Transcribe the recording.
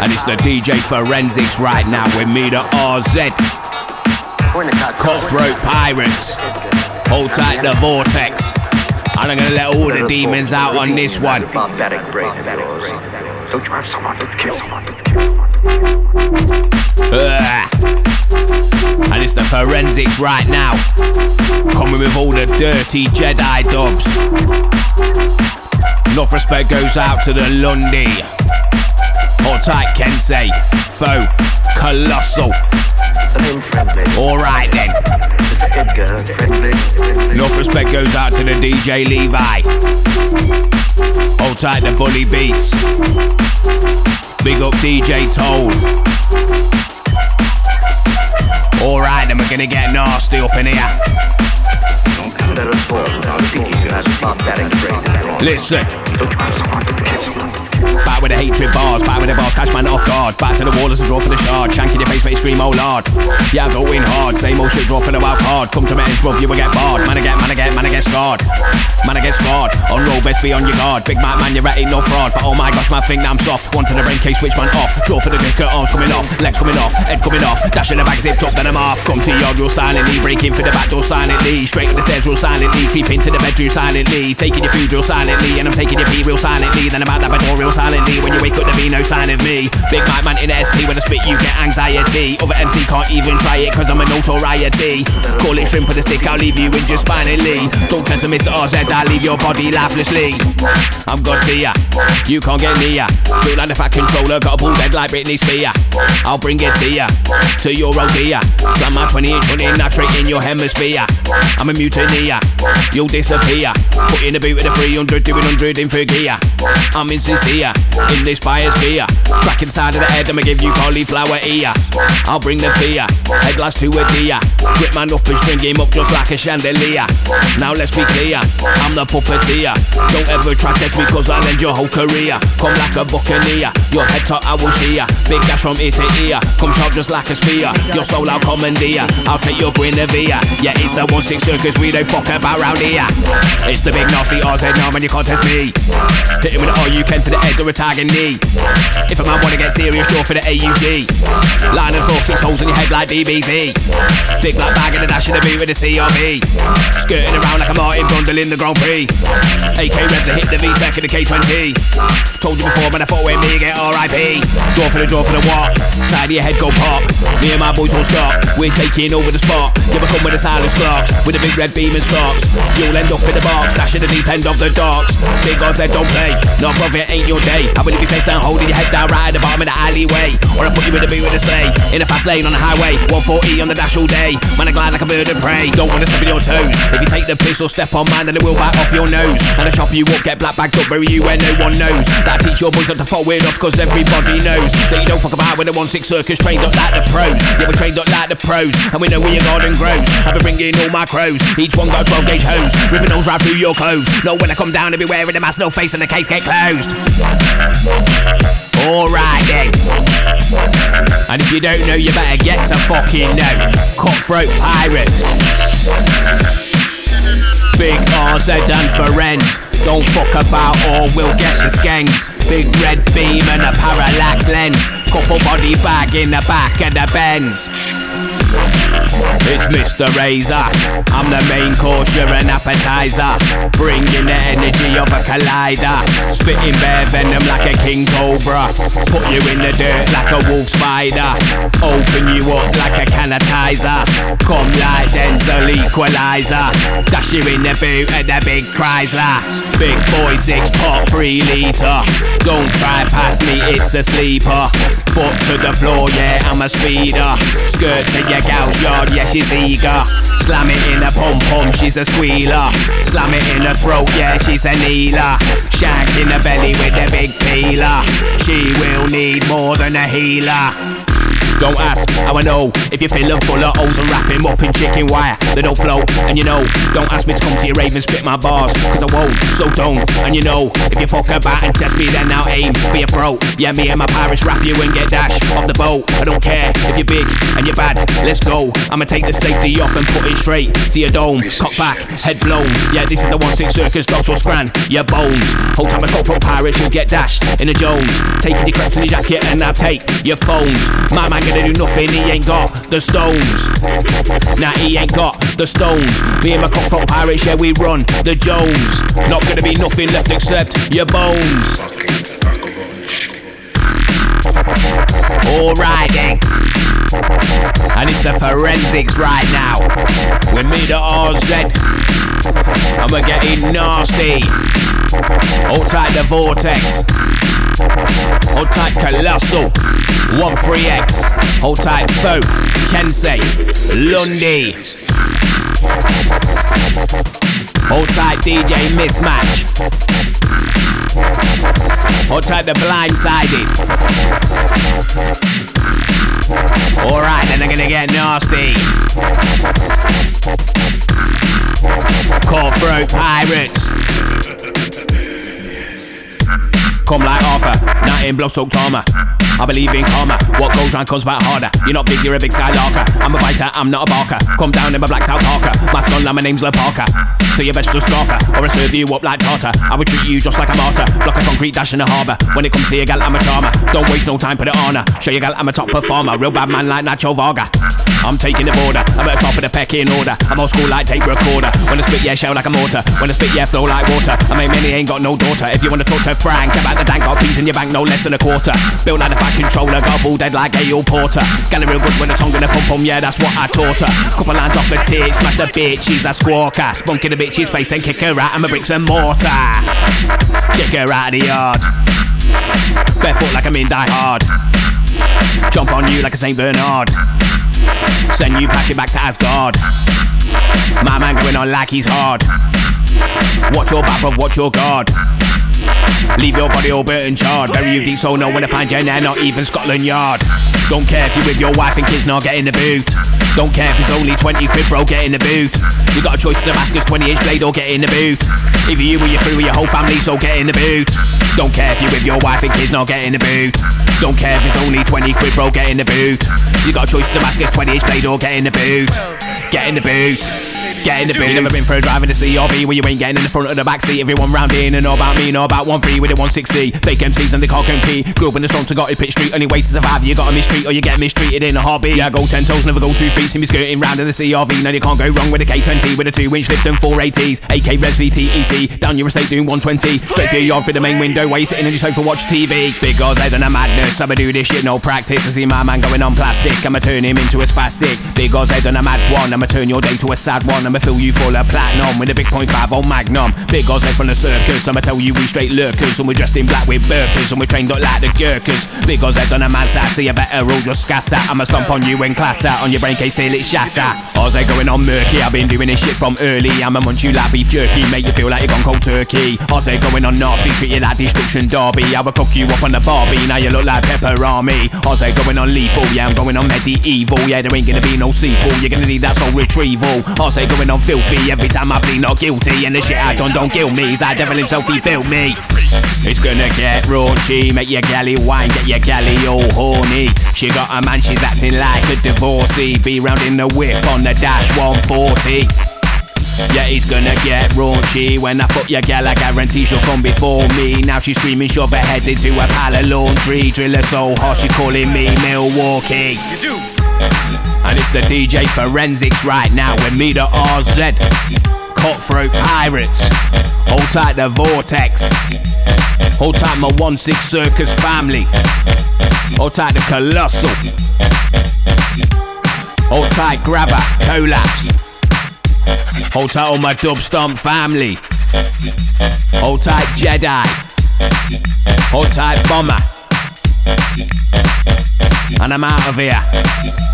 And it's the DJ Forensics right now with me, the RZ. Cutthroat Pirates. Hold tight the vortex. And I'm gonna let all the demons out on this one. Don't drive someone, don't kill someone, don't kill someone. And it's the forensics right now. Coming with all the dirty Jedi dubs. Enough respect goes out to the Lundy. Hold tight, Kensei. Foe. Colossal. Alright then. Enough respect goes out to the DJ Levi. Hold tight, the Bully Beats. Big up DJ Toll. Alright, then we're gonna get nasty up in here. Listen. Back with the hatred bars, back with the bars, catch man off guard. Back to the wall as a draw for the shard. Shank in your face, make scream, oh lord. Yeah, I'm going hard, same old shit, draw for the wild card. Come to me, bro, you will get barred. Man, get, man, I man, I get scarred. Man, I scarred. On roll, best be on your guard. Big Mac, man, you're at it, no fraud. But oh my gosh, man, think that I'm soft. One to the brain case, switch man off. Draw for the dicker, arms coming off, legs coming off, head coming off. Dash in the back, zipped up, then I'm off. Come to yard, real silently. Break in for the back door silently. Straight the stairs, real silently. Creep into the bedroom silently. Taking your food real silently. And I'm taking your pee real silently. Then I'm out that door real silently. When you wake up, there be no sign of me. Big Mike man in the ST. When I spit, you get anxiety. Other MC can't even try it, cause I'm a notoriety. Call it shrimp with a stick, I'll leave you in just spinally. Don't test a Mr. RZ, I'll leave your body lifelessly. I'm God to ya, you can't get near. Feel like the fat controller, got a bull dead like Britney Spears. I'll bring it to ya, to your old ear. Slam my 20 inch running now straight in your hemisphere. I'm a mutineer, you'll disappear. Put in the boot with a 300, doing 100 in for gear. I'm insincere, in this biosphere. Crack inside of the head, I'ma give you cauliflower ear. I'll bring the fear, head glass to a deer. Grip man up and string him up just like a chandelier. Now let's be clear, I'm the puppeteer. Don't ever try test me cause I'll end your whole career. Come like a buccaneer, your head top I will shear. Big dash from ear to ear, come sharp just like a spear. Your soul I'll commandeer, I'll take your Guinevere. Yeah, it's the 1-6 circus, we don't fuck about round here. It's the big nasty RZ, now man you can't test me. Hit him with all you can to the head or a knee. If a man wanna get serious, draw for the AUG. Line and four, six holes in your head like DBZ. Big black bag in the dash in the boot with the CRV. Skirting around like a Martin Brundle in the Grand Prix. AK Reds hit the VTEC in the K20. Told you before, man, I thought with me get RIP. Draw for the draw for the what? Side of your head go pop. Me and my boys won't stop. We're taking over the spot. Give a come with a silence clocks. With a big red beam and stocks. You'll end up in the box, dash at the deep end of the docks. Big odds that don't play. No, brother, it ain't your day. I will leave you face down, holding your head down at the bottom of the alleyway. Or I put you in the boot with a sleigh. In a fast lane on the highway. 140 on the dash all day. Man, I glide like a bird of prey. Don't wanna step on your toes. If you take the piss or step on mine, then it will bite off your nose. And I chop you up, get black bagged up, bury you where no one knows. That I teach your boys not to fall with us, cause everybody knows that you don't fuck about when the 1-6 circus trained up like the pros. Yeah, we trained up like the pros, and we know where your garden grows. I've been bringing all my crows, each one got 12 gauge hose, ripping holes right through your clothes. Know when I come down, I'll be wearing a mask, no face, and the case get closed. Alright then. And if you don't know, you better get to fucking know. Cutthroat Pirates. Big R's are done for rent. Don't fuck about or we'll get the skanks. Big red beam and a parallax lens. Couple body bag in the back of the Benz. It's Mr. Razor. I'm the main course, you're an appetizer. Bringing the energy of a collider. Spitting bare venom like a king cobra. Put you in the dirt like a wolf spider. Open you up like a canitizer. Come like Denzel Equalizer. Dash you in the boot of the big Chrysler. Big boy, six pot, three liter. Don't try past me, it's a sleeper. Foot to the floor, yeah, I'm a speeder. Skirt to your gal's yard, yeah, she's eager. Slam it in the pom pom, she's a squealer. Slam it in the throat, yeah, she's a kneeler. Shank in the belly with the big peeler. She will need more than a healer. Don't ask how I know if you're feeling full of O's and wrap him up in chicken wire. They don't float, and you know, don't ask me to come to your rave and spit my bars, cause I won't, so don't. And you know, if you fuck about and test me, then I'll aim for your throat. Yeah, me and my pirates rap you and get dashed off the boat. I don't care if you're big and you're bad, let's go. I'ma take the safety off and put it straight to your dome. Cock back, head blown. Yeah, this is the 1 6 circus, dogs will scran your bones. Whole time I call from pirates, you'll get dashed in the Jones. Taking your crepes in your jacket and I'll take your phones. My man gonna do nothing, he ain't got the stones. Nah, he ain't got the stones. Me and my cockroach pirates, yeah, we run the Jones. Not gonna be nothing left except your bones. Alright then. And it's the forensics right now. With me, the RZ. And we're getting nasty. Hold tight the vortex. Hold tight Colossal. 13X. Hold tight Foe. Kensei. Lundy. Hold tight DJ Mismatch. Hold tight the blindsided. Alright, then I'm gonna get nasty. Call Cutthroat Pirates. Come like Arthur, nothing blow soaked armor. I believe in karma. What goes round comes back harder. You're not big, you're a big skylarker. I'm a fighter, I'm not a barker. Come down in my blacked out parker. Mask on, now my name's Le Parker. So you best just stalker, or I serve you up like tartar. I would treat you just like a martyr. Block a concrete dash in the harbour. When it comes to your gal, I'm a charmer. Don't waste no time, put it on her. Show your gal, I'm a top performer. Real bad man like Nacho Varga. I'm taking the border. I'm at the top of the pecking order. I'm old school like tape recorder. When I spit, yeah, shell like a mortar. When I spit, yeah, flow like water. I make many ain't got no daughter. If you wanna talk to Frank about the dank, got peas in your bank, no less than a quarter. Built like a fat controller, got ball dead like Gail Porter. Got real good when the tongue in the pump pum, yeah, that's what I taught her. Couple lines off the tits, smash the bitch, she's a squawker. Spunk in the bitch's face and kick her out, I'm a bricks and mortar. Kick her out of the yard. Barefoot like I'm in Die Hard. Jump on you like a Saint Bernard. Send you packing back to Asgard. My man going on like he's hard. Watch your back, bruv, watch your guard. Leave your body all burnt and charred. Bury you deep so no one to find you now, not even Scotland Yard. Don't care if you're with your wife and kids not getting the boot. Don't care if it's only 20 quid, bro, get in the boot. You got a choice to Damascus 20 inch blade or get in the boot. Either you or your crew or your whole family, so get in the boot. Don't care if you're with your wife and kids not getting the boot. Don't care if it's only 20 quid, bro, get in the boot. You got a choice to Damascus 20 inch blade or get in the boot. Get in the boot. Get in the boot. Never been for a drive in the CRV where you ain't getting in the front of the back seat. Everyone round in and know about me, know about 1 3 with a 160. Fake MCs and the car can key. Grew up in the slums and got it pitch street. Only way to survive, you gotta mistreat or you get mistreated in a hobby. Yeah, go 10 toes, never go 2 feet. See me skirting round in the CRV. No, you can't go wrong with a K20 with a 2 inch lift and 4 ATs. AK Res VTEC. Down your estate doing 120. Straight through your yard through the main window while you're sitting in your sofa watch TV. Big guys, head and a madness. I'ma do this shit, no practice. I see my man going on plastic. I'ma turn him into a spastic. Big guys, head and a mad one. I'ma turn your day to a sad one. I'ma fill you full of platinum with a big point five on Magnum. Big head from the circus. I'ma tell you we straight lurkers. And we're dressed in black with burkers. And we're trained up like the Gurkhas. Big head on a mad sassy. You better all just scatter. I'ma stomp on you and clatter. On your brain case till it shatter. Oz going on murky. I've been doing this shit from early. I'ma munch you like beef jerky. Make you feel like you're gone cold turkey. Oz going on nasty. Treat you like destruction derby. I will cook you up on the barbie. Now you look like pepper army. Oz going on lethal. Yeah, I'm going on medieval. Yeah, there ain't gonna be no sequel. You're gonna need that soul retrieval. Oz going on filthy. Every time I plead not guilty. And the shit I done don't kill me. That devil himself, he built me. It's gonna get raunchy, make your galley wine, get your galley all horny. She got a man, she's acting like a divorcee. Be round in the whip on the dash 140. Yeah, it's gonna get raunchy when I fuck your gal. I guarantee she'll come before me. Now she's screaming, shove her head into a pile of laundry. Driller so hot, she calling me Milwaukee. And it's the DJ Forensics right now with me, the RZ. Cutthroat Pirates. Hold tight the Vortex. Hold tight my 1 6 Circus family. Hold tight the Colossal. Hold tight Grabber, Collapse. Hold tight all my Dub Stomp family. Hold tight Jedi. Hold tight Bomber. And I'm out of here.